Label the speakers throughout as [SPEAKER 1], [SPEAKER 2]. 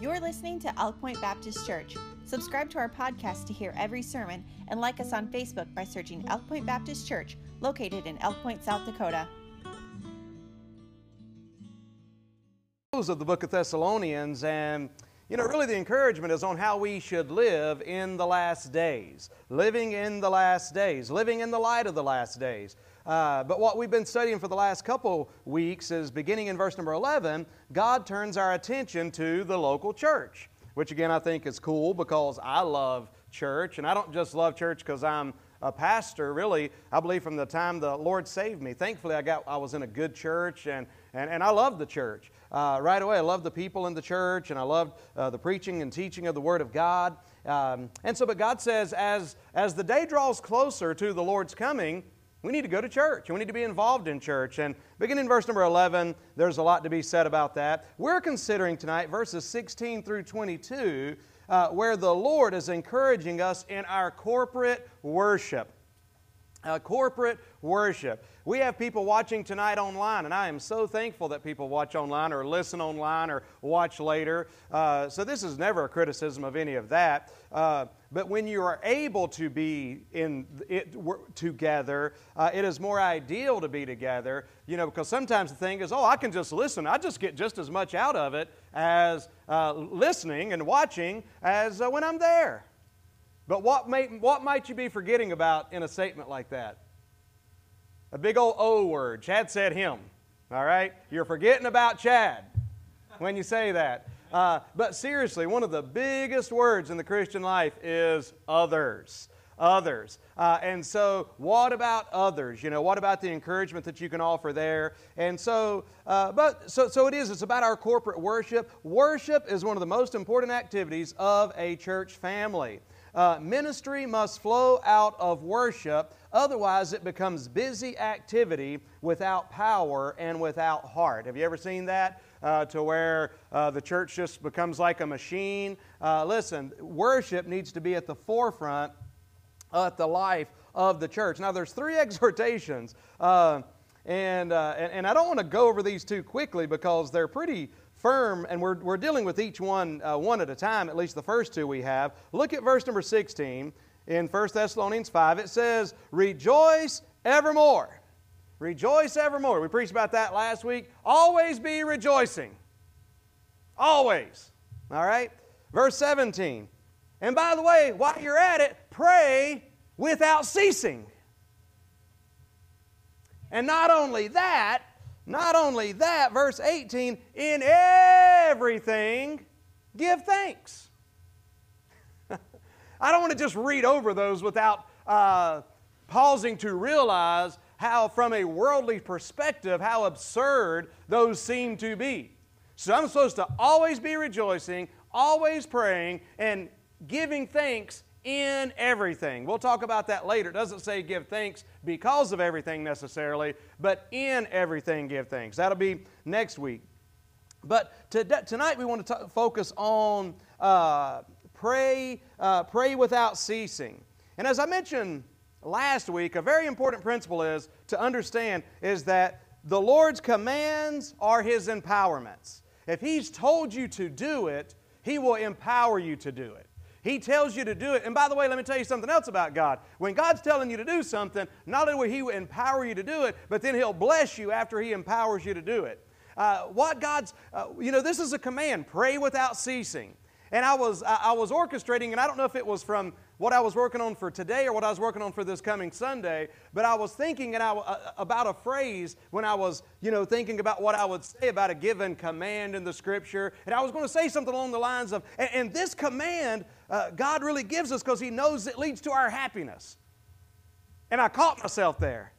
[SPEAKER 1] You're listening to Elk Point Baptist Church. Subscribe to our podcast to hear every sermon and like us on Facebook by searching Elk Point Baptist Church, located in Elk Point, South Dakota.
[SPEAKER 2] of the book of Thessalonians, and you know, really the encouragement is on how we should live in the last days, living in the last days, living in the light of the last days. Uh, but what we've been studying for the last couple weeks is beginning in verse number 11, God turns our attention to the local church, which again I think is cool because I love church, and I don't just love church because I'm a pastor, really, I believe from the time the Lord saved me. Thankfully, I, got, I was in a good church and, and, and I loved the church. Uh, right away, I loved the people in the church and I loved uh, the preaching and teaching of the Word of God. Um, and so, but God says, as, as the day draws closer to the Lord's coming, we need to go to church and we need to be involved in church. And beginning in verse number 11, there's a lot to be said about that. We're considering tonight verses 16 through 22 uh, where the Lord is encouraging us in our corporate worship. Uh, corporate worship. We have people watching tonight online, and I am so thankful that people watch online or listen online or watch later. Uh, so, this is never a criticism of any of that. Uh, but when you are able to be in it together, uh, it is more ideal to be together, you know, because sometimes the thing is, oh, I can just listen. I just get just as much out of it as uh, listening and watching as uh, when I'm there. But what, may, what might you be forgetting about in a statement like that? A big old O word. Chad said him. All right? You're forgetting about Chad when you say that. Uh, but seriously, one of the biggest words in the Christian life is others. Others. Uh, and so, what about others? You know, what about the encouragement that you can offer there? And so, uh, but so, so it is. It's about our corporate worship. Worship is one of the most important activities of a church family. Uh, ministry must flow out of worship, otherwise, it becomes busy activity without power and without heart. Have you ever seen that? Uh, to where uh, the church just becomes like a machine. Uh, listen, worship needs to be at the forefront of the life of the church. Now, there's three exhortations. Uh, and, uh, and, and, I don't want to go over these too quickly because they're pretty firm, and we're, we're dealing with each one uh, one at a time, at least the first two we have. Look at verse number 16 in 1 Thessalonians 5. It says, Rejoice evermore. Rejoice evermore. We preached about that last week. Always be rejoicing. Always. All right? Verse 17. And by the way, while you're at it, pray without ceasing. And not only that, not only that, verse 18, in everything give thanks. I don't want to just read over those without uh, pausing to realize how, from a worldly perspective, how absurd those seem to be. So I'm supposed to always be rejoicing, always praying, and giving thanks in everything. We'll talk about that later. It doesn't say give thanks because of everything necessarily, but in everything give thanks. That'll be next week. But tonight we want to t- focus on uh, pray, uh, pray without ceasing. And as I mentioned last week, a very important principle is to understand is that the Lord's commands are His empowerments. If He's told you to do it, He will empower you to do it. He tells you to do it. And by the way, let me tell you something else about God. When God's telling you to do something, not only will He empower you to do it, but then He'll bless you after He empowers you to do it. Uh, what God's, uh, you know, this is a command pray without ceasing. And I was, I was orchestrating, and I don't know if it was from what I was working on for today or what I was working on for this coming Sunday, but I was thinking and I, uh, about a phrase when I was, you know, thinking about what I would say about a given command in the Scripture. And I was going to say something along the lines of, and, and this command uh, God really gives us because He knows it leads to our happiness. And I caught myself there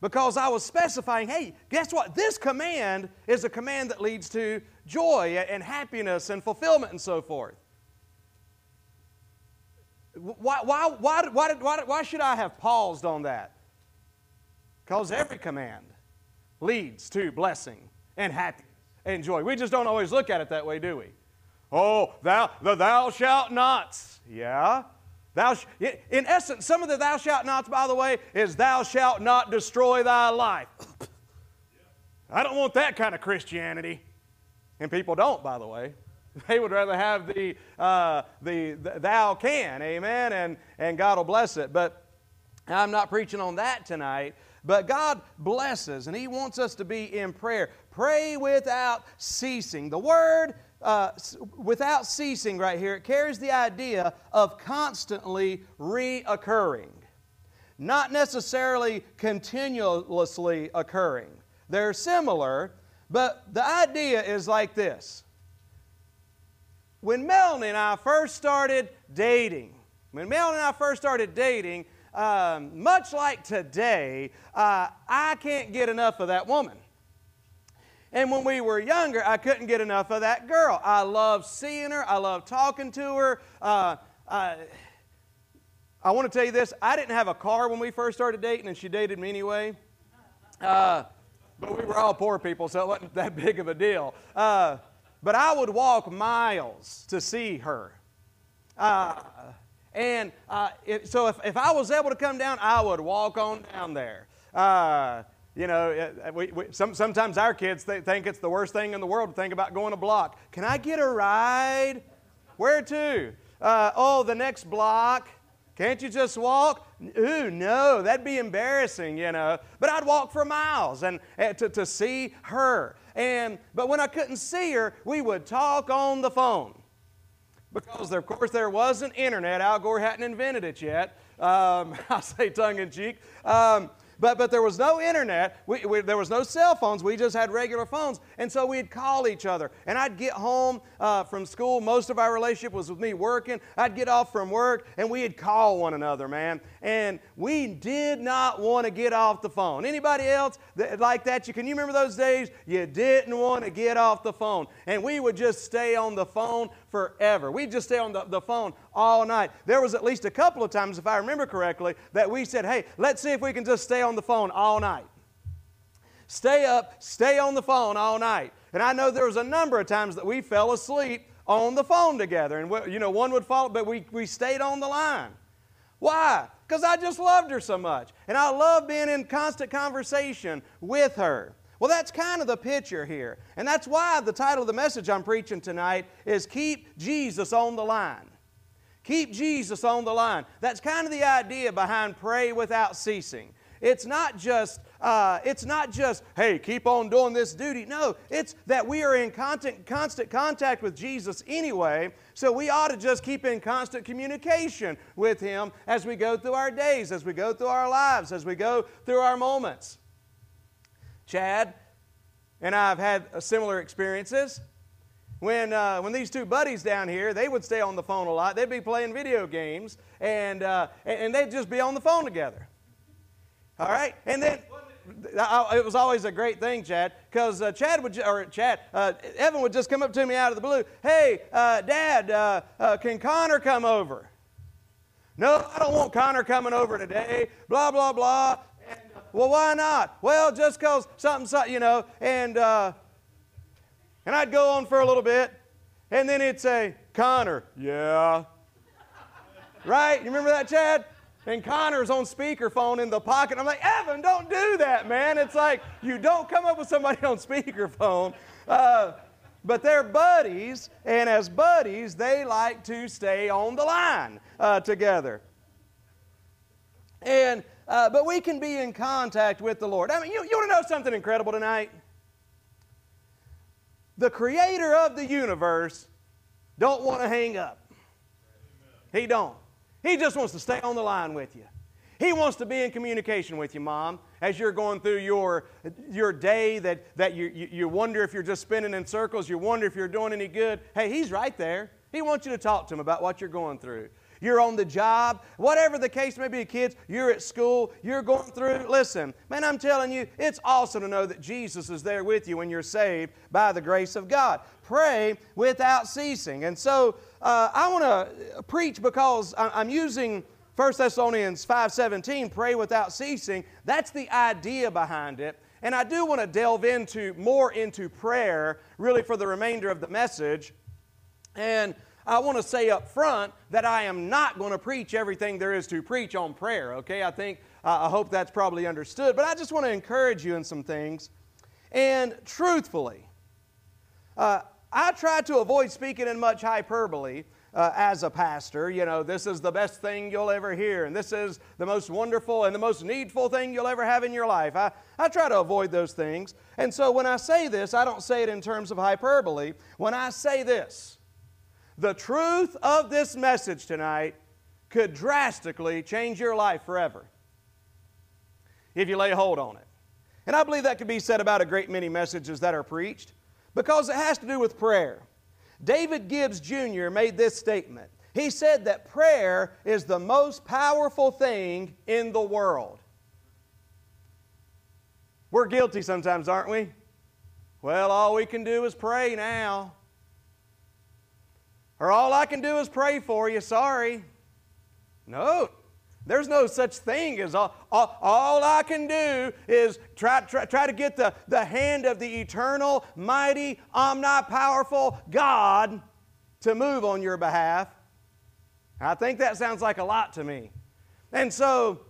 [SPEAKER 2] because I was specifying, hey, guess what? This command is a command that leads to joy and happiness and fulfillment and so forth. Why, why, why, why, why, why should I have paused on that? Because every command leads to blessing and happiness and joy. We just don't always look at it that way, do we? Oh, thou, the thou shalt nots. Yeah. Thou sh- in essence, some of the thou shalt nots, by the way, is thou shalt not destroy thy life. I don't want that kind of Christianity. And people don't, by the way. They would rather have the, uh, the, the thou can, amen, and, and God will bless it. But I'm not preaching on that tonight. But God blesses, and He wants us to be in prayer. Pray without ceasing. The word uh, without ceasing right here, it carries the idea of constantly reoccurring, not necessarily continuously occurring. They're similar, but the idea is like this. When Melanie and I first started dating, when Melanie and I first started dating, um, much like today, uh, I can't get enough of that woman. And when we were younger, I couldn't get enough of that girl. I love seeing her, I love talking to her. Uh, I, I want to tell you this I didn't have a car when we first started dating, and she dated me anyway. Uh, but we were all poor people, so it wasn't that big of a deal. Uh, but I would walk miles to see her. Uh, and uh, it, so if, if I was able to come down, I would walk on down there. Uh, you know, we, we, some, sometimes our kids th- think it's the worst thing in the world to think about going a block. Can I get a ride? Where to? Uh, oh, the next block. Can't you just walk? Ooh, no, that'd be embarrassing, you know. But I'd walk for miles and, and to, to see her. And but when I couldn't see her, we would talk on the phone. Because, there, of course, there wasn't internet. Al Gore hadn't invented it yet. Um, I say tongue in cheek. Um, but, but there was no internet. We, we, there was no cell phones. We just had regular phones. And so we'd call each other. And I'd get home uh, from school. Most of our relationship was with me working. I'd get off from work and we'd call one another, man. And we did not want to get off the phone. Anybody else that, like that? You Can you remember those days? You didn't want to get off the phone. And we would just stay on the phone forever. We'd just stay on the, the phone all night. There was at least a couple of times, if I remember correctly, that we said, hey, let's see if we can just stay on the phone all night. Stay up, stay on the phone all night. And I know there was a number of times that we fell asleep on the phone together. And, we, you know, one would fall, but we, we stayed on the line. Why? Because I just loved her so much. And I love being in constant conversation with her. Well, that's kind of the picture here. And that's why the title of the message I'm preaching tonight is Keep Jesus on the Line. Keep Jesus on the line. That's kind of the idea behind pray without ceasing. It's not just, uh, it's not just, hey, keep on doing this duty. No, it's that we are in constant, constant contact with Jesus anyway, so we ought to just keep in constant communication with Him as we go through our days, as we go through our lives, as we go through our moments. Chad and I have had similar experiences. When, uh, when these two buddies down here, they would stay on the phone a lot. They'd be playing video games, and, uh, and they'd just be on the phone together. All right? And then it was always a great thing, Chad, because uh, Chad would, or Chad, uh, Evan would just come up to me out of the blue. Hey, uh, Dad, uh, uh, can Connor come over? No, I don't want Connor coming over today. Blah blah blah. Well, why not? Well, just because something, something, you know, and, uh, and I'd go on for a little bit, and then he'd say, Connor, yeah. right? You remember that, Chad? And Connor's on speakerphone in the pocket. I'm like, Evan, don't do that, man. It's like you don't come up with somebody on speakerphone. Uh, but they're buddies, and as buddies, they like to stay on the line uh, together. And uh, but we can be in contact with the Lord. I mean, you, you want to know something incredible tonight? The creator of the universe don't want to hang up. He don't. He just wants to stay on the line with you. He wants to be in communication with you, Mom, as you're going through your, your day that, that you, you, you wonder if you're just spinning in circles, you wonder if you're doing any good. Hey, He's right there. He wants you to talk to Him about what you're going through you're on the job, whatever the case may be, kids, you're at school, you're going through. Listen, man, I'm telling you, it's awesome to know that Jesus is there with you when you're saved by the grace of God. Pray without ceasing. And so uh, I want to preach because I'm using 1 Thessalonians 5:17, pray without ceasing. That's the idea behind it. And I do want to delve into more into prayer, really, for the remainder of the message. And I want to say up front that I am not going to preach everything there is to preach on prayer, okay? I think, uh, I hope that's probably understood. But I just want to encourage you in some things. And truthfully, uh, I try to avoid speaking in much hyperbole. Uh, as a pastor, you know, this is the best thing you'll ever hear, and this is the most wonderful and the most needful thing you'll ever have in your life. I, I try to avoid those things. And so when I say this, I don't say it in terms of hyperbole. When I say this, the truth of this message tonight could drastically change your life forever if you lay hold on it. And I believe that could be said about a great many messages that are preached because it has to do with prayer. David Gibbs Jr. made this statement. He said that prayer is the most powerful thing in the world. We're guilty sometimes, aren't we? Well, all we can do is pray now. Or all I can do is pray for you, sorry. No, there's no such thing as all, all, all, I can do is try, try, try to get the, the hand of the eternal, mighty, omnipowerful God to move on your behalf. I think that sounds like a lot to me. And so,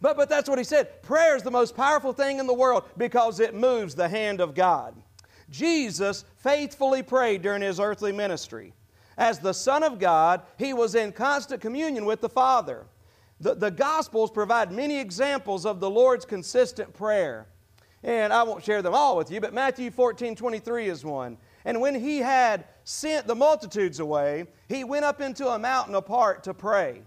[SPEAKER 2] but, but that's what he said. Prayer is the most powerful thing in the world because it moves the hand of God. Jesus faithfully prayed during his earthly ministry. As the Son of God, he was in constant communion with the Father. The, the Gospels provide many examples of the Lord's consistent prayer. And I won't share them all with you, but Matthew 14 23 is one. And when he had sent the multitudes away, he went up into a mountain apart to pray.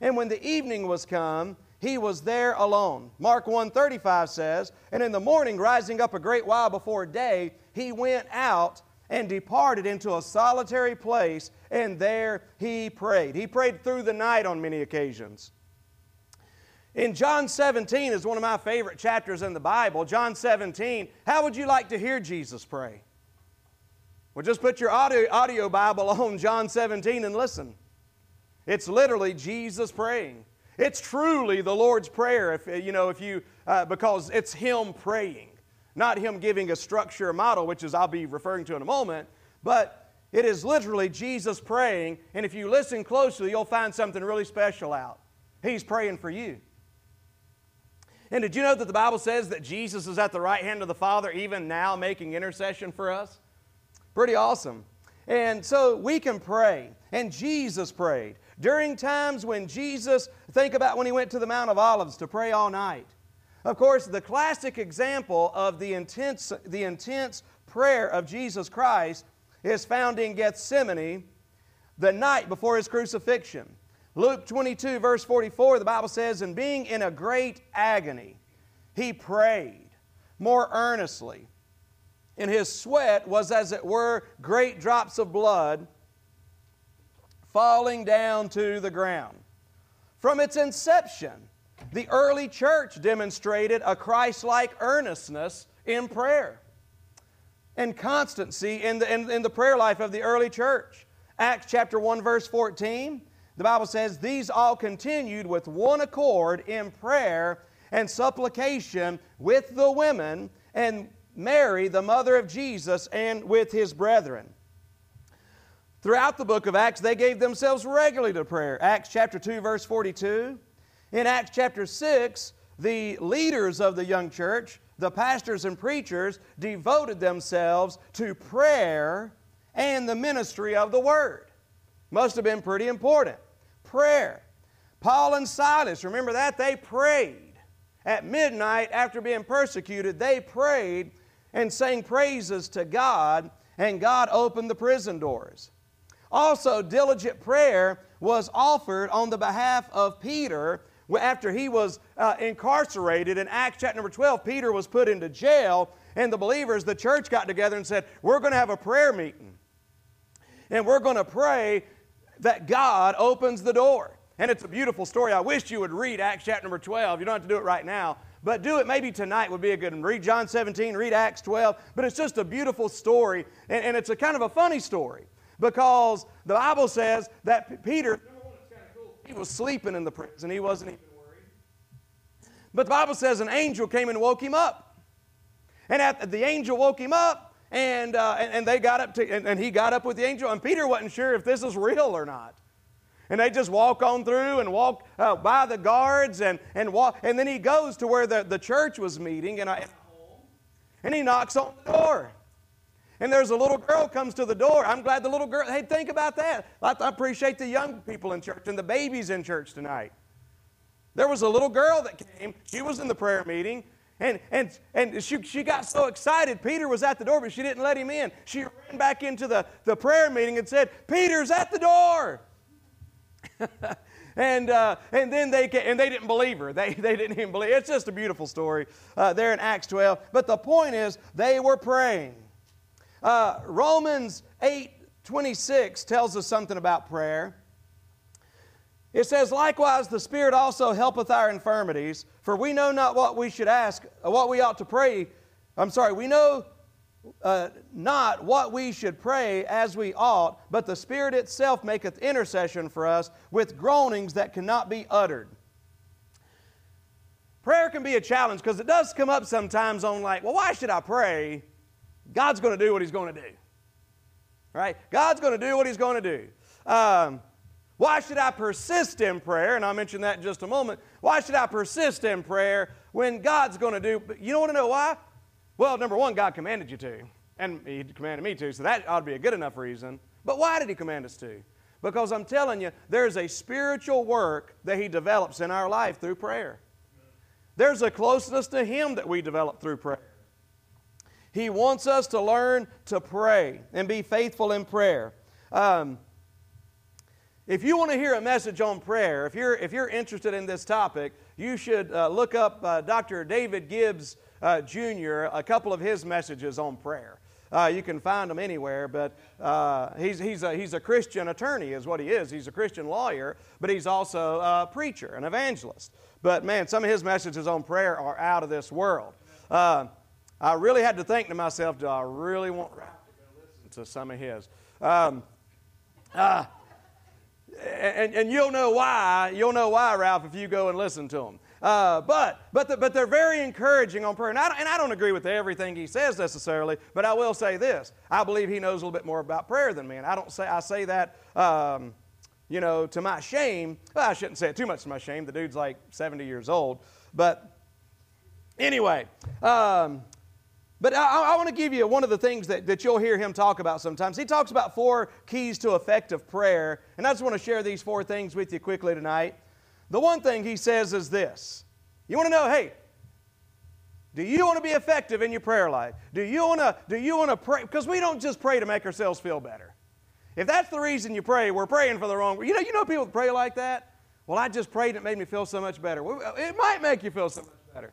[SPEAKER 2] And when the evening was come, he was there alone. Mark 1:35 says, "And in the morning rising up a great while before day, he went out and departed into a solitary place, and there he prayed." He prayed through the night on many occasions. In John 17 is one of my favorite chapters in the Bible. John 17, how would you like to hear Jesus pray? Well, just put your audio, audio Bible on John 17 and listen. It's literally Jesus praying. It's truly the Lord's Prayer, if, you know, if you, uh, because it's Him praying, not Him giving a structure, a model, which is I'll be referring to in a moment, but it is literally Jesus praying, and if you listen closely, you'll find something really special out. He's praying for you. And did you know that the Bible says that Jesus is at the right hand of the Father even now making intercession for us? Pretty awesome. And so we can pray. And Jesus prayed. During times when Jesus, think about when he went to the Mount of Olives to pray all night. Of course, the classic example of the intense, the intense prayer of Jesus Christ is found in Gethsemane the night before his crucifixion. Luke 22, verse 44, the Bible says, And being in a great agony, he prayed more earnestly. And his sweat was, as it were, great drops of blood falling down to the ground. From its inception, the early church demonstrated a Christ like earnestness in prayer and constancy in the, in, in the prayer life of the early church. Acts chapter 1, verse 14 the Bible says, These all continued with one accord in prayer and supplication with the women and Mary, the mother of Jesus, and with his brethren. Throughout the book of Acts, they gave themselves regularly to prayer. Acts chapter 2, verse 42. In Acts chapter 6, the leaders of the young church, the pastors and preachers, devoted themselves to prayer and the ministry of the word. Must have been pretty important prayer. Paul and Silas, remember that? They prayed. At midnight, after being persecuted, they prayed and sang praises to God, and God opened the prison doors. Also, diligent prayer was offered on the behalf of Peter after he was uh, incarcerated. In Acts chapter number 12, Peter was put into jail, and the believers, the church got together and said, We're going to have a prayer meeting. And we're going to pray that God opens the door. And it's a beautiful story. I wish you would read Acts chapter number 12. You don't have to do it right now, but do it maybe tonight would be a good one. Read John 17, read Acts 12. But it's just a beautiful story, and, and it's a kind of a funny story because the Bible says that Peter, he was sleeping in the prison. He wasn't even worried. But the Bible says an angel came and woke him up. And at, the angel woke him up, and, uh, and, and, they got up to, and, and he got up with the angel, and Peter wasn't sure if this is real or not. And they just walk on through and walk uh, by the guards and, and walk. And then he goes to where the, the church was meeting and, I, and he knocks on the door. And there's a little girl comes to the door. I'm glad the little girl, hey, think about that. I, appreciate the young people in church and the babies in church tonight. There was a little girl that came. She was in the prayer meeting. And, and, and she, she got so excited. Peter was at the door, but she didn't let him in. She ran back into the, the prayer meeting and said, Peter's at the door. and, uh, and then they, and they didn't believe her. They, they didn't even believe It's just a beautiful story uh, there in Acts 12. But the point is, they were praying. Uh, Romans 8 26 tells us something about prayer. It says, Likewise, the Spirit also helpeth our infirmities, for we know not what we should ask, uh, what we ought to pray. I'm sorry, we know uh, not what we should pray as we ought, but the Spirit itself maketh intercession for us with groanings that cannot be uttered. Prayer can be a challenge because it does come up sometimes on, like, well, why should I pray? God's going to do what He's going to do. Right? God's going to do what He's going to do. Um, why should I persist in prayer? And I'll mention that in just a moment. Why should I persist in prayer when God's going to do? You don't want to know why? Well, number one, God commanded you to, and He commanded me to, so that ought to be a good enough reason. But why did He command us to? Because I'm telling you, there's a spiritual work that He develops in our life through prayer. There's a closeness to Him that we develop through prayer. He wants us to learn to pray and be faithful in prayer. Um, if you want to hear a message on prayer, if you're, if you're interested in this topic, you should uh, look up uh, Dr. David Gibbs uh, Jr., a couple of his messages on prayer. Uh, you can find them anywhere, but uh, he's, he's, a, he's a Christian attorney, is what he is. He's a Christian lawyer, but he's also a preacher, an evangelist. But man, some of his messages on prayer are out of this world. Uh, I really had to think to myself, do I really want to go listen to some of his? Um, uh, and, and you'll know why. You'll know why, Ralph, if you go and listen to him. Uh, but but the, but they're very encouraging on prayer. And I, and I don't agree with everything he says necessarily, but I will say this: I believe he knows a little bit more about prayer than me, and I don't say I say that. Um, you know, to my shame, well, I shouldn't say it too much to my shame. The dude's like 70 years old. But anyway, um, but I, I want to give you one of the things that, that you'll hear him talk about sometimes. He talks about four keys to effective prayer, and I just want to share these four things with you quickly tonight. The one thing he says is this You want to know, hey, do you want to be effective in your prayer life? Do you want to, do you want to pray? Because we don't just pray to make ourselves feel better. If that's the reason you pray, we're praying for the wrong. You know, you know people pray like that. Well, I just prayed and it made me feel so much better. It might make you feel so much better,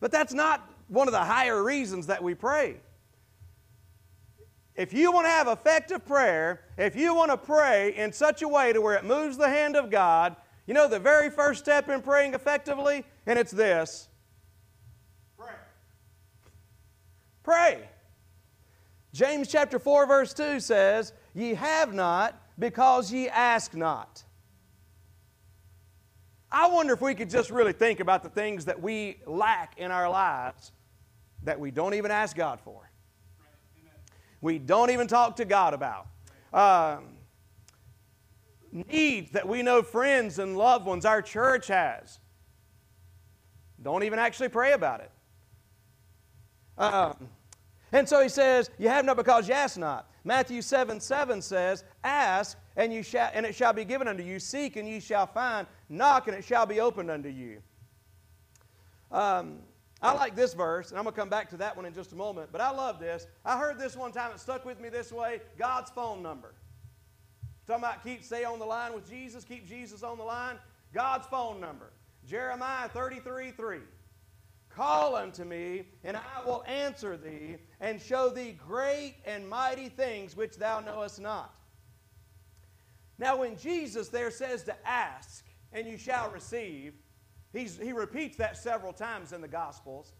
[SPEAKER 2] but that's not one of the higher reasons that we pray. If you want to have effective prayer, if you want to pray in such a way to where it moves the hand of God, you know the very first step in praying effectively, and it's this pray. Pray. James chapter 4, verse 2 says, Ye have not because ye ask not. I wonder if we could just really think about the things that we lack in our lives that we don't even ask God for. We don't even talk to God about. Um, needs that we know friends and loved ones our church has. Don't even actually pray about it. Um, and so he says, You have not because you ask not. Matthew 7 7 says, Ask and, you shall, and it shall be given unto you. Seek and ye shall find. Knock and it shall be opened unto you. Um, I like this verse, and I'm going to come back to that one in just a moment, but I love this. I heard this one time, it stuck with me this way God's phone number. Talking about keep, stay on the line with Jesus, keep Jesus on the line. God's phone number. Jeremiah 33 3. Call unto me, and I will answer thee, and show thee great and mighty things which thou knowest not. Now, when Jesus there says to ask, and you shall receive, He's, he repeats that several times in the Gospels.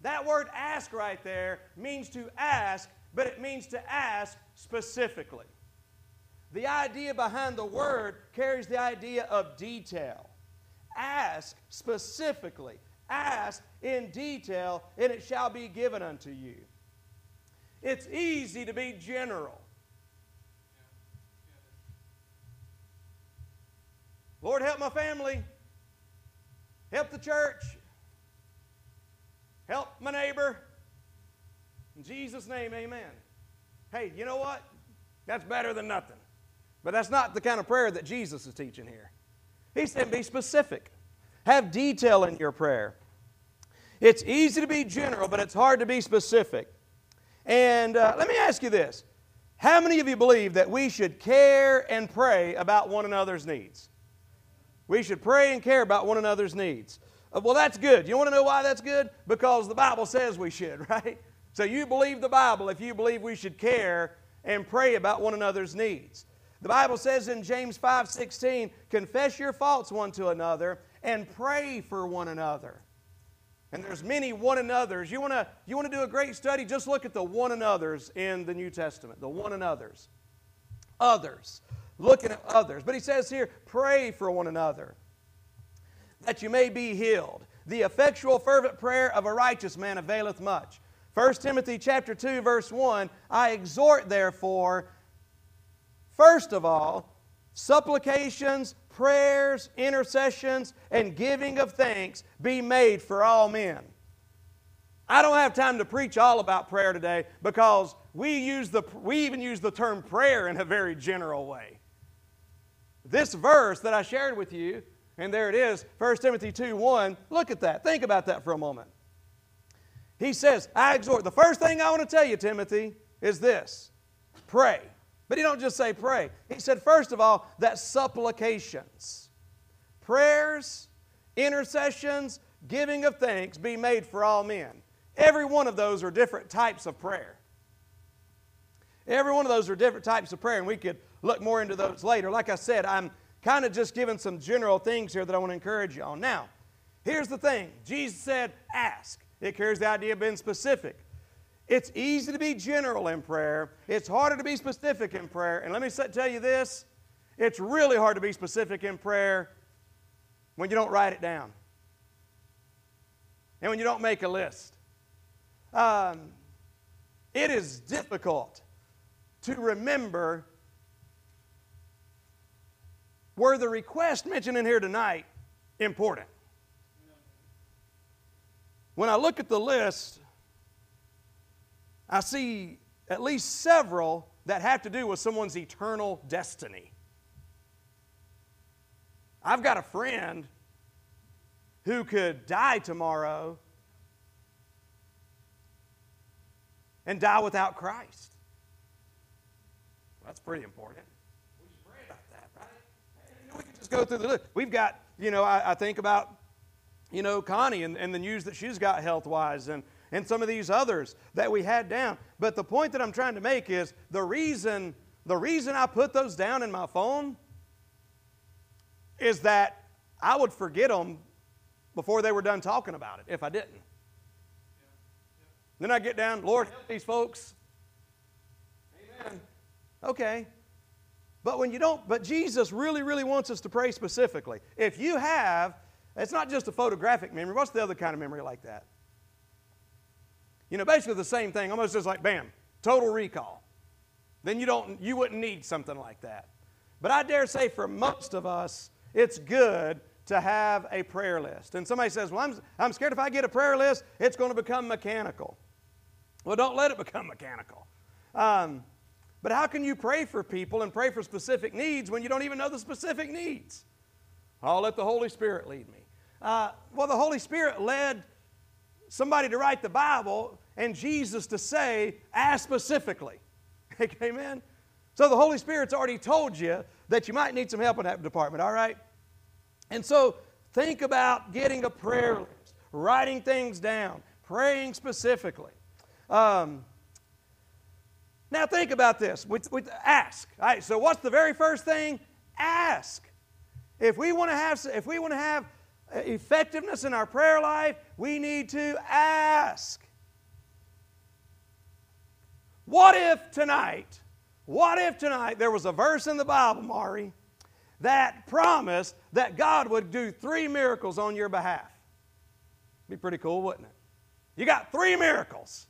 [SPEAKER 2] That word ask right there means to ask, but it means to ask specifically. The idea behind the word carries the idea of detail. Ask specifically, ask in detail, and it shall be given unto you. It's easy to be general. Lord, help my family. Help the church. Help my neighbor. In Jesus' name, amen. Hey, you know what? That's better than nothing. But that's not the kind of prayer that Jesus is teaching here. He said, be specific, have detail in your prayer. It's easy to be general, but it's hard to be specific. And uh, let me ask you this How many of you believe that we should care and pray about one another's needs? We should pray and care about one another's needs. Uh, well, that's good. You want to know why that's good? Because the Bible says we should, right? So you believe the Bible if you believe we should care and pray about one another's needs. The Bible says in James 5:16, confess your faults one to another and pray for one another. And there's many one another's. You want to you want to do a great study? Just look at the one another's in the New Testament. The one another's. Others. Looking at others. But he says here, pray for one another that you may be healed. The effectual fervent prayer of a righteous man availeth much. 1 Timothy chapter 2 verse 1, I exhort therefore first of all supplications, prayers, intercessions, and giving of thanks be made for all men. I don't have time to preach all about prayer today because we, use the, we even use the term prayer in a very general way. This verse that I shared with you, and there it is, 1 Timothy 2 1, look at that. Think about that for a moment. He says, I exhort. The first thing I want to tell you, Timothy, is this pray. But he don't just say pray. He said, first of all, that supplications, prayers, intercessions, giving of thanks be made for all men. Every one of those are different types of prayer. Every one of those are different types of prayer, and we could look more into those later. Like I said, I'm kind of just giving some general things here that I want to encourage you on. Now, here's the thing Jesus said, ask. It carries the idea of being specific. It's easy to be general in prayer, it's harder to be specific in prayer. And let me tell you this it's really hard to be specific in prayer when you don't write it down and when you don't make a list. Um, it is difficult to remember were the request mentioned in here tonight important. When I look at the list, I see at least several that have to do with someone's eternal destiny. I've got a friend who could die tomorrow and die without Christ. That's pretty important. Just go through the list. We've got, you know, I, I think about, you know, Connie and, and the news that she's got health wise and and some of these others that we had down. But the point that I'm trying to make is the reason the reason I put those down in my phone is that I would forget them before they were done talking about it if I didn't. Then I get down, Lord, help these folks. Amen. Okay. But when you don't, but Jesus really, really wants us to pray specifically. If you have, it's not just a photographic memory. What's the other kind of memory like that? You know, basically the same thing, almost just like bam, total recall. Then you don't you wouldn't need something like that. But I dare say for most of us, it's good to have a prayer list. And somebody says, Well, I'm, I'm scared if I get a prayer list, it's going to become mechanical. Well, don't let it become mechanical. Um, but how can you pray for people and pray for specific needs when you don't even know the specific needs? I'll let the Holy Spirit lead me. Uh, well, the Holy Spirit led somebody to write the Bible and Jesus to say, ask specifically. Amen? So the Holy Spirit's already told you that you might need some help in that department, all right? And so think about getting a prayer list, writing things down, praying specifically. Um, now think about this. We, with ask. All right, so what's the very first thing? Ask. If we want to have, if we want to have uh, effectiveness in our prayer life, we need to ask. What if tonight, what if tonight there was a verse in the Bible, Mari, that promised that God would do three miracles on your behalf? Be pretty cool, wouldn't it? You got three miracles.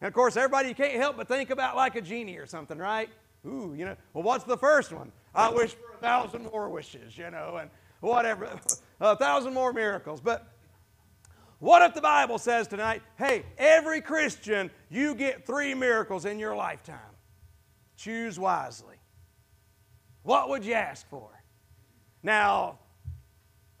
[SPEAKER 2] And of course, everybody, you can't help but think about like a genie or something, right? Ooh, you know, well, what's the first one? I wish for a thousand more wishes, you know, and whatever, a thousand more miracles. But what if the Bible says tonight, hey, every Christian, you get three miracles in your lifetime? Choose wisely. What would you ask for? Now,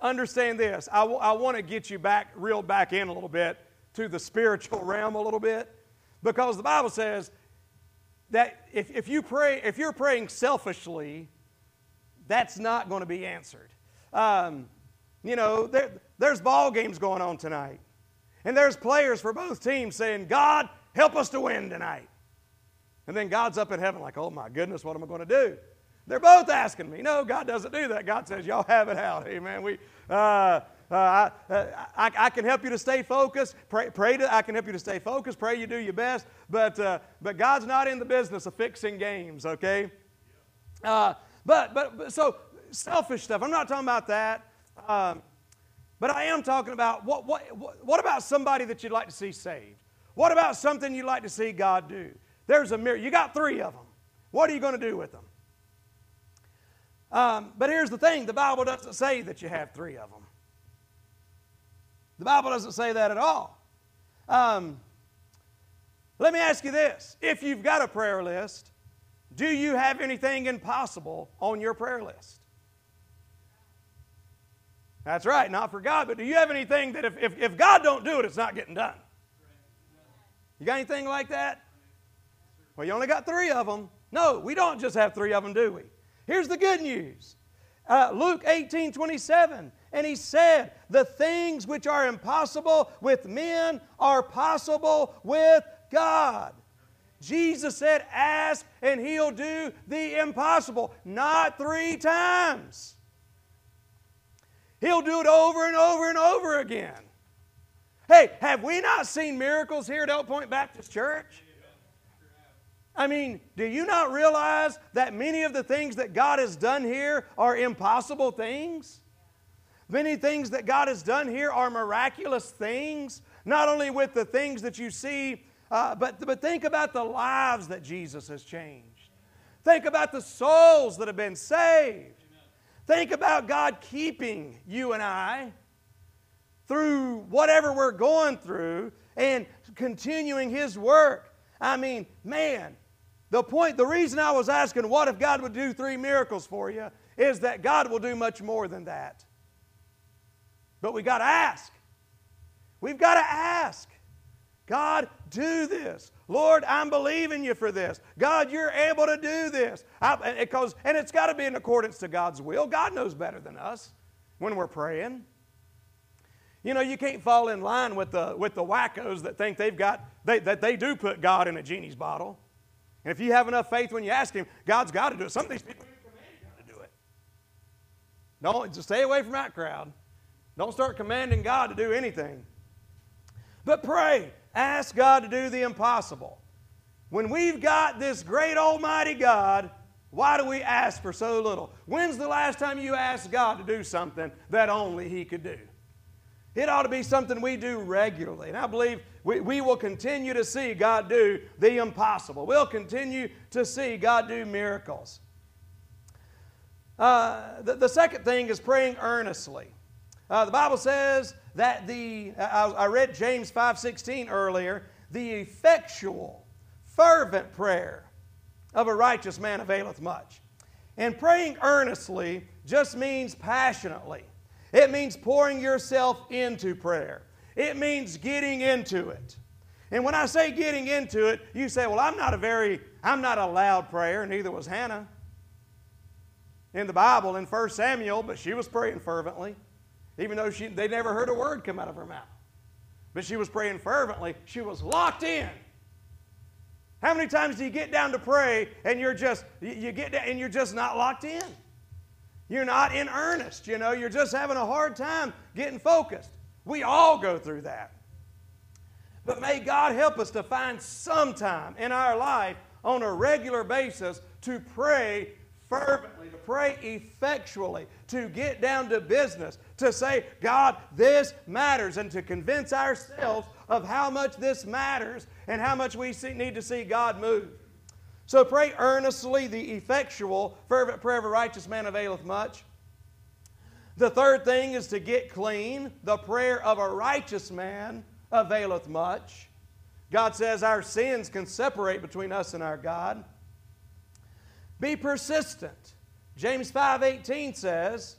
[SPEAKER 2] understand this. I, w- I want to get you back, real back in a little bit to the spiritual realm a little bit because the Bible says that if, if you pray, if you're praying selfishly, that's not going to be answered. Um, you know, there, there's ball games going on tonight. And there's players for both teams saying, God, help us to win tonight. And then God's up in heaven like, oh my goodness, what am I going to do? They're both asking me. No, God doesn't do that. God says, y'all have it out. Amen. We, uh, uh, I, uh, I, I, can help you to stay focused. Pray, pray to, I can help you to stay focused. Pray you do your best. But, uh, but God's not in the business of fixing games, okay? Uh, but, but, but, so selfish stuff. I'm not talking about that. Um, but I am talking about what, what, what about somebody that you'd like to see saved? What about something you'd like to see God do? There's a mirror. You got three of them. What are you going to do with them? Um, but here's the thing the Bible doesn't say that you have three of them. The Bible doesn't say that at all. Um, let me ask you this if you've got a prayer list, do you have anything impossible on your prayer list? That's right, not for God, but do you have anything that if, if, if God don't do it, it's not getting done? You got anything like that? Well, you only got three of them. No, we don't just have three of them, do we? Here's the good news uh, Luke 18 27. And he said, The things which are impossible with men are possible with God. Jesus said, Ask and he'll do the impossible. Not three times. He'll do it over and over and over again. Hey, have we not seen miracles here at Elk Point Baptist Church? I mean, do you not realize that many of the things that God has done here are impossible things? Many things that God has done here are miraculous things, not only with the things that you see, uh, but, but think about the lives that Jesus has changed. Think about the souls that have been saved. Think about God keeping you and I through whatever we're going through and continuing His work. I mean, man, the point, the reason I was asking, what if God would do three miracles for you, is that God will do much more than that. But we got to ask. We've got to ask. God, do this. Lord, I'm believing you for this. God, you're able to do this. I, because, and it's got to be in accordance to God's will. God knows better than us when we're praying. You know, you can't fall in line with the, with the wackos that think they've got, they, that they do put God in a genie's bottle. And if you have enough faith when you ask Him, God's got to do it. Some of these people command God to do it. Don't just stay away from that crowd. Don't start commanding God to do anything. But pray. Ask God to do the impossible. When we've got this great Almighty God, why do we ask for so little? When's the last time you asked God to do something that only He could do? It ought to be something we do regularly. And I believe we, we will continue to see God do the impossible. We'll continue to see God do miracles. Uh, the, the second thing is praying earnestly. Uh, the Bible says that the, I, I read James 5.16 earlier, the effectual, fervent prayer of a righteous man availeth much. And praying earnestly just means passionately. It means pouring yourself into prayer. It means getting into it. And when I say getting into it, you say, well, I'm not a very, I'm not a loud prayer, neither was Hannah in the Bible in 1 Samuel, but she was praying fervently even though she, they never heard a word come out of her mouth. But she was praying fervently. She was locked in. How many times do you get down to pray and you're just you get down and you're just not locked in? You're not in earnest, you know, you're just having a hard time getting focused. We all go through that. But may God help us to find some time in our life on a regular basis to pray fervently, to pray effectually, to get down to business, to say, God, this matters, and to convince ourselves of how much this matters and how much we see, need to see God move. So pray earnestly, the effectual, fervent prayer of a righteous man availeth much. The third thing is to get clean. The prayer of a righteous man availeth much. God says our sins can separate between us and our God. Be persistent. James 5:18 says,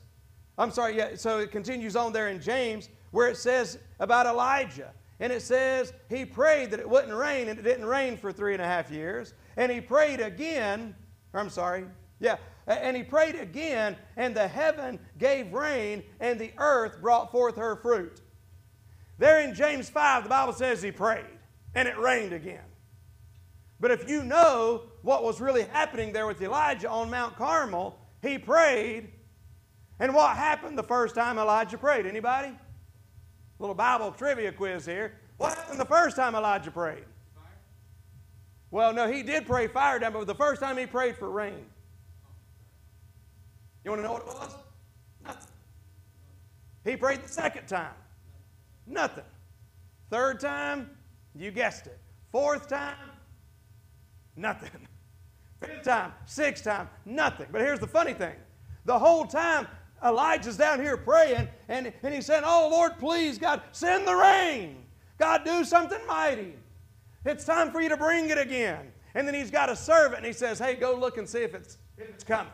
[SPEAKER 2] I'm sorry, yeah, so it continues on there in James where it says about Elijah. And it says he prayed that it wouldn't rain, and it didn't rain for three and a half years. And he prayed again, I'm sorry, yeah, and he prayed again, and the heaven gave rain, and the earth brought forth her fruit. There in James 5, the Bible says he prayed, and it rained again. But if you know what was really happening there with Elijah on Mount Carmel, he prayed, and what happened the first time Elijah prayed? Anybody? Little Bible trivia quiz here. What happened the first time Elijah prayed? Fire. Well, no, he did pray fire down, but the first time he prayed for rain. You want to know what it was? Nothing. He prayed the second time. Nothing. Third time, you guessed it. Fourth time, nothing. Fifth time, sixth time, nothing. But here's the funny thing the whole time, Elijah's down here praying, and, and he's saying, Oh, Lord, please, God, send the rain. God, do something mighty. It's time for you to bring it again. And then he's got a servant, and he says, Hey, go look and see if it's, if it's coming.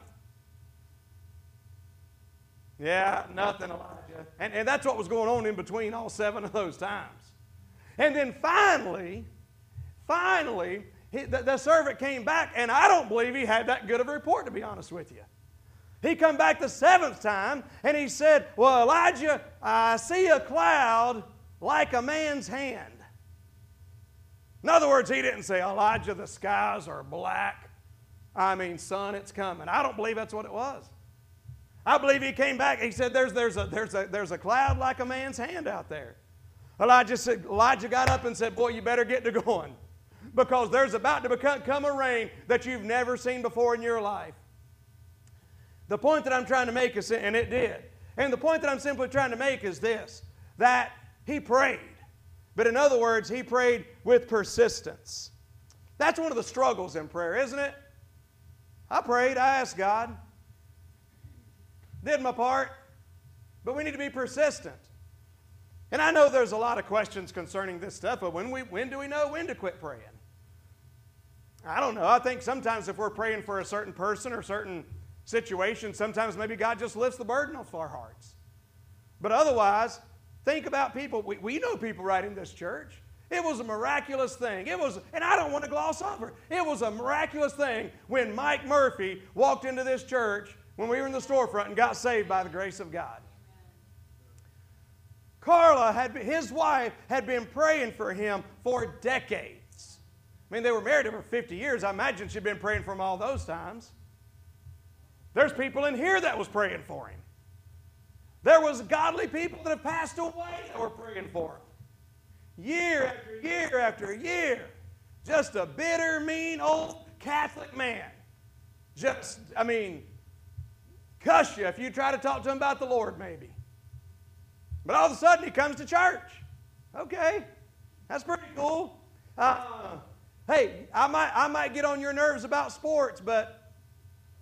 [SPEAKER 2] Yeah, nothing, Elijah. And, and that's what was going on in between all seven of those times. And then finally, finally, he, the, the servant came back, and I don't believe he had that good of a report, to be honest with you. He come back the seventh time, and he said, Well, Elijah, I see a cloud like a man's hand. In other words, he didn't say, Elijah, the skies are black. I mean, son, it's coming. I don't believe that's what it was. I believe he came back. He said, there's, there's, a, there's, a, there's a cloud like a man's hand out there. Elijah, said, Elijah got up and said, Boy, you better get to going because there's about to become come a rain that you've never seen before in your life. The point that I'm trying to make is, and it did, and the point that I'm simply trying to make is this that he prayed. But in other words, he prayed with persistence. That's one of the struggles in prayer, isn't it? I prayed, I asked God did my part, but we need to be persistent. And I know there's a lot of questions concerning this stuff, but when, we, when do we know when to quit praying? I don't know. I think sometimes if we're praying for a certain person or certain situation, sometimes maybe God just lifts the burden off our hearts. But otherwise, think about people. We, we know people right in this church. It was a miraculous thing. It was, and I don't want to gloss over. It was a miraculous thing when Mike Murphy walked into this church when we were in the storefront and got saved by the grace of God. Carla had his wife had been praying for him for decades. I mean, they were married over 50 years. I imagine she'd been praying for him all those times. There's people in here that was praying for him. There was godly people that have passed away that were praying for him. Year after year after year. Just a bitter, mean old Catholic man. Just, I mean, cuss you if you try to talk to him about the Lord, maybe. But all of a sudden, he comes to church. Okay, that's pretty cool. Uh, hey, I might, I might get on your nerves about sports, but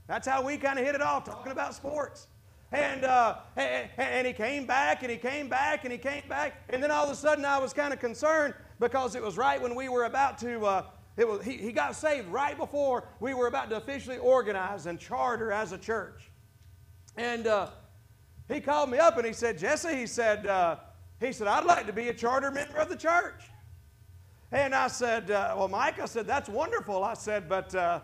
[SPEAKER 2] that's how we kind of hit it off, talking about sports. And, uh, and, and he came back, and he came back, and he came back. And then all of a sudden, I was kind of concerned because it was right when we were about to. Uh, it was, he, he got saved right before we were about to officially organize and charter as a church. And uh, he called me up and he said, Jesse, he said, uh, he said, I'd like to be a charter member of the church. And I said, uh, well, Mike, I said, that's wonderful. I said, but uh,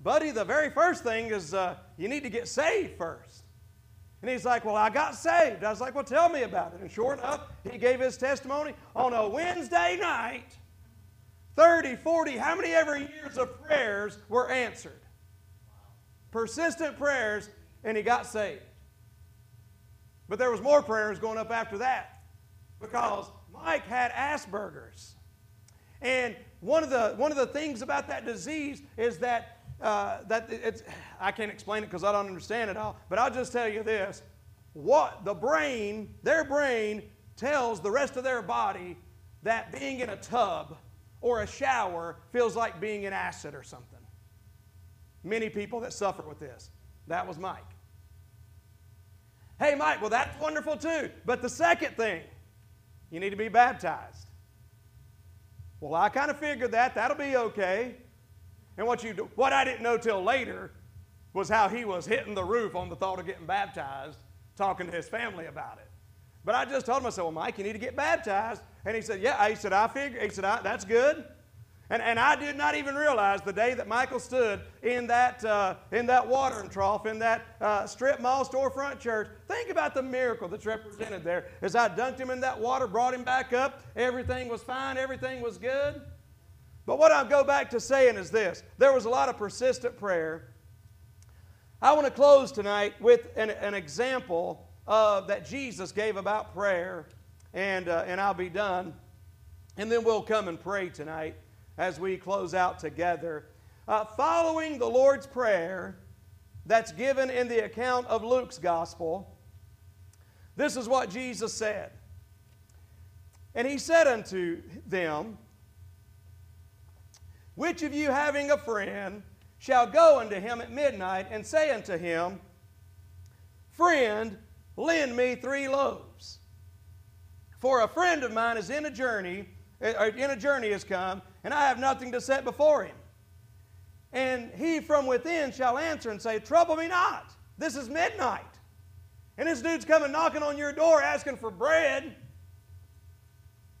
[SPEAKER 2] buddy, the very first thing is uh, you need to get saved first. And he's like, well, I got saved. I was like, well, tell me about it. And sure enough, he gave his testimony on a Wednesday night. 30, 40, how many ever years of prayers were answered? Persistent prayers and he got saved. But there was more prayers going up after that because Mike had Asperger's. And one of the, one of the things about that disease is that, uh, that it's, I can't explain it because I don't understand it all, but I'll just tell you this. What the brain, their brain, tells the rest of their body that being in a tub or a shower feels like being in acid or something. Many people that suffer with this. That was Mike. Hey, Mike, well, that's wonderful too. But the second thing, you need to be baptized. Well, I kind of figured that. That'll be okay. And what, you do, what I didn't know till later was how he was hitting the roof on the thought of getting baptized, talking to his family about it. But I just told him, I said, Well, Mike, you need to get baptized. And he said, Yeah. He said, I figure. He said, That's good. And, and I did not even realize the day that Michael stood in that, uh, in that watering trough, in that uh, strip mall storefront church. Think about the miracle that's represented there. As I dunked him in that water, brought him back up, everything was fine, everything was good. But what I'll go back to saying is this there was a lot of persistent prayer. I want to close tonight with an, an example uh, that Jesus gave about prayer, and, uh, and I'll be done. And then we'll come and pray tonight as we close out together. Uh, following the Lord's Prayer that's given in the account of Luke's Gospel, this is what Jesus said. And he said unto them, Which of you having a friend shall go unto him at midnight and say unto him, Friend, lend me three loaves. For a friend of mine is in a journey, or in a journey has come, and I have nothing to set before him. And he from within shall answer and say, Trouble me not. This is midnight. And this dude's coming knocking on your door asking for bread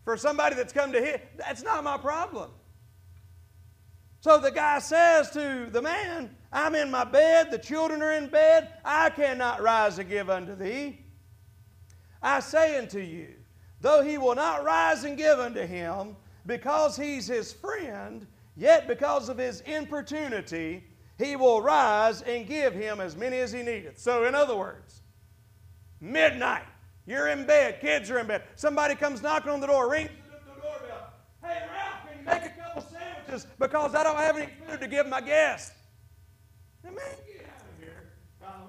[SPEAKER 2] for somebody that's come to him. That's not my problem. So the guy says to the man, I'm in my bed, the children are in bed, I cannot rise and give unto thee. I say unto you, though he will not rise and give unto him, because he's his friend, yet because of his importunity, he will rise and give him as many as he needeth. So, in other words, midnight, you're in bed, kids are in bed, somebody comes knocking on the door, rings the doorbell. Hey, Ralph, can you make a couple sandwiches because I don't have any food to give my guests? man, get out of here.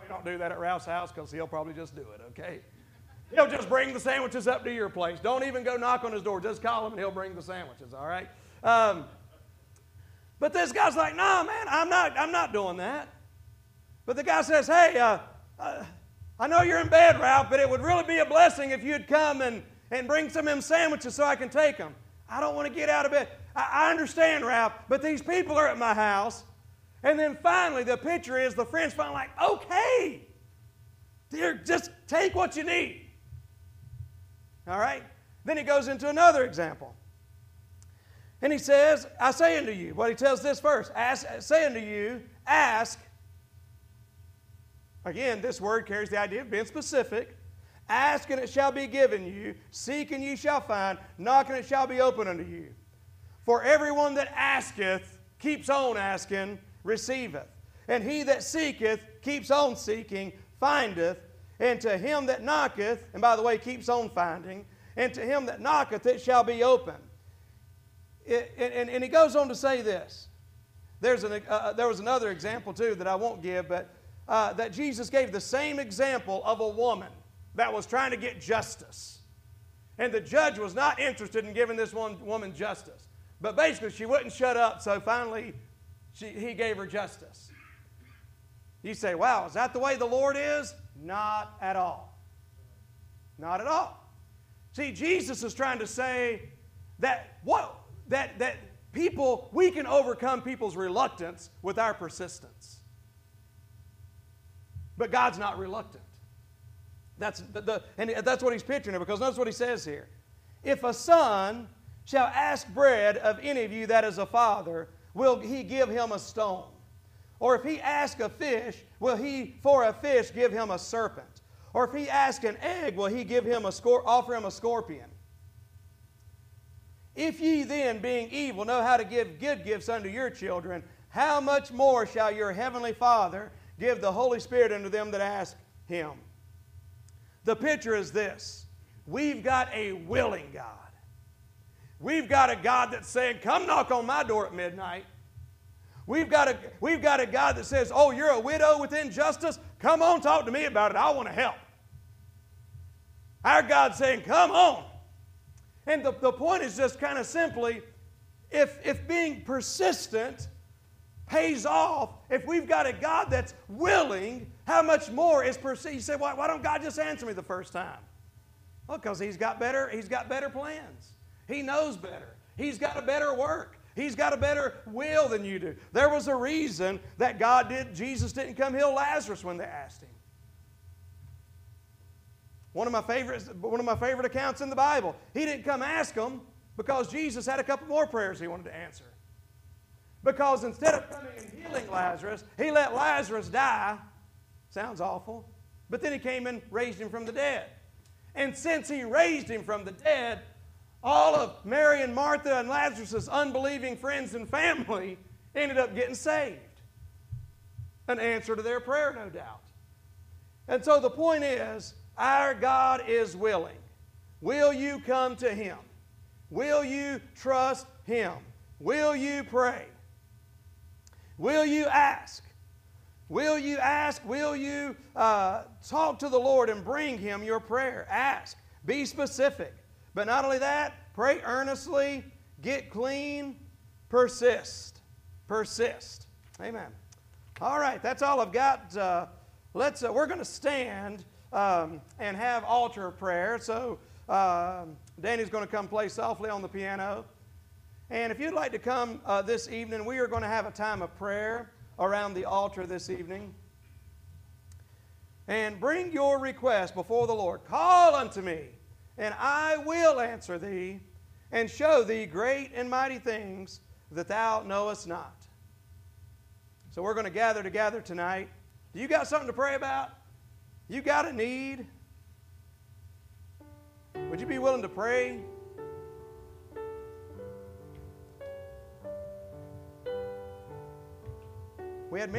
[SPEAKER 2] we don't do that at Ralph's house because he'll probably just do it, okay? He'll just bring the sandwiches up to your place. Don't even go knock on his door. Just call him and he'll bring the sandwiches, all right? Um, but this guy's like, no, nah, man, I'm not, I'm not doing that. But the guy says, hey, uh, uh, I know you're in bed, Ralph, but it would really be a blessing if you'd come and, and bring some of them sandwiches so I can take them. I don't want to get out of bed. I, I understand, Ralph, but these people are at my house. And then finally, the picture is the friend's finally like, okay, dear, just take what you need. All right? Then he goes into another example. And he says, I say unto you, what he tells this first, ask, say unto you, ask. Again, this word carries the idea of being specific. Ask and it shall be given you. Seek and ye shall find. Knock and it shall be open unto you. For everyone that asketh keeps on asking, receiveth. And he that seeketh keeps on seeking, findeth. And to him that knocketh, and by the way, keeps on finding, and to him that knocketh it shall be open. It, and, and, he goes on to say this. There's an, uh, there was another example too that I won't give, but uh, that Jesus gave the same example of a woman that was trying to get justice. And the judge was not interested in giving this one woman justice. But basically, she wouldn't shut up, so finally, she, he gave her justice. You say, wow, is that the way the Lord is? Not at all. Not at all. See, Jesus is trying to say that what that that people we can overcome people's reluctance with our persistence. But God's not reluctant. That's the, the and that's what he's picturing here because notice what he says here. If a son shall ask bread of any of you that is a father, will he give him a stone? Or if he ask a fish, will he for a fish give him a serpent? Or if he ask an egg, will he give him a scor- offer him a scorpion? If ye then, being evil, know how to give good gifts unto your children, how much more shall your heavenly Father give the Holy Spirit unto them that ask him? The picture is this we've got a willing God. We've got a God that's saying, Come knock on my door at midnight. We've got, a, we've got a God that says, Oh, you're a widow with injustice? Come on, talk to me about it. I want to help. Our God's saying, Come on. And the, the point is just kind of simply if, if being persistent pays off if we've got a God that's willing, how much more is perceived? You say, why, why don't God just answer me the first time? Well, because he's got better, he's got better plans. He knows better. He's got a better work. He's got a better will than you do. There was a reason that God did, Jesus didn't come heal Lazarus when they asked him. One of my favorite, one of my favorite accounts in the Bible. He didn't come ask them because Jesus had a couple more prayers he wanted to answer. Because instead of coming and healing Lazarus, he let Lazarus die. Sounds awful. But then he came and raised him from the dead. And since he raised him from the dead, all of Mary and Martha and Lazarus' unbelieving friends and family ended up getting saved. An answer to their prayer, no doubt. And so the point is, our God is willing. Will you come to Him? Will you trust Him? Will you pray? Will you ask? Will you ask? Will you uh, talk to the Lord and bring Him your prayer? Ask. Be specific. But not only that, pray earnestly, get clean, persist. Persist. Amen. All right, that's all I've got. Uh, let's. Uh, we're going to stand um, and have altar prayer. So uh, Danny's going to come play softly on the piano. And if you'd like to come uh, this evening, we are going to have a time of prayer around the altar this evening. And bring your request before the Lord. Call unto me and I will answer thee and show thee great and mighty things that thou knowest not. So we're going to gather together tonight. Do you got something to pray about? You got a need? Would you be willing to pray? We had many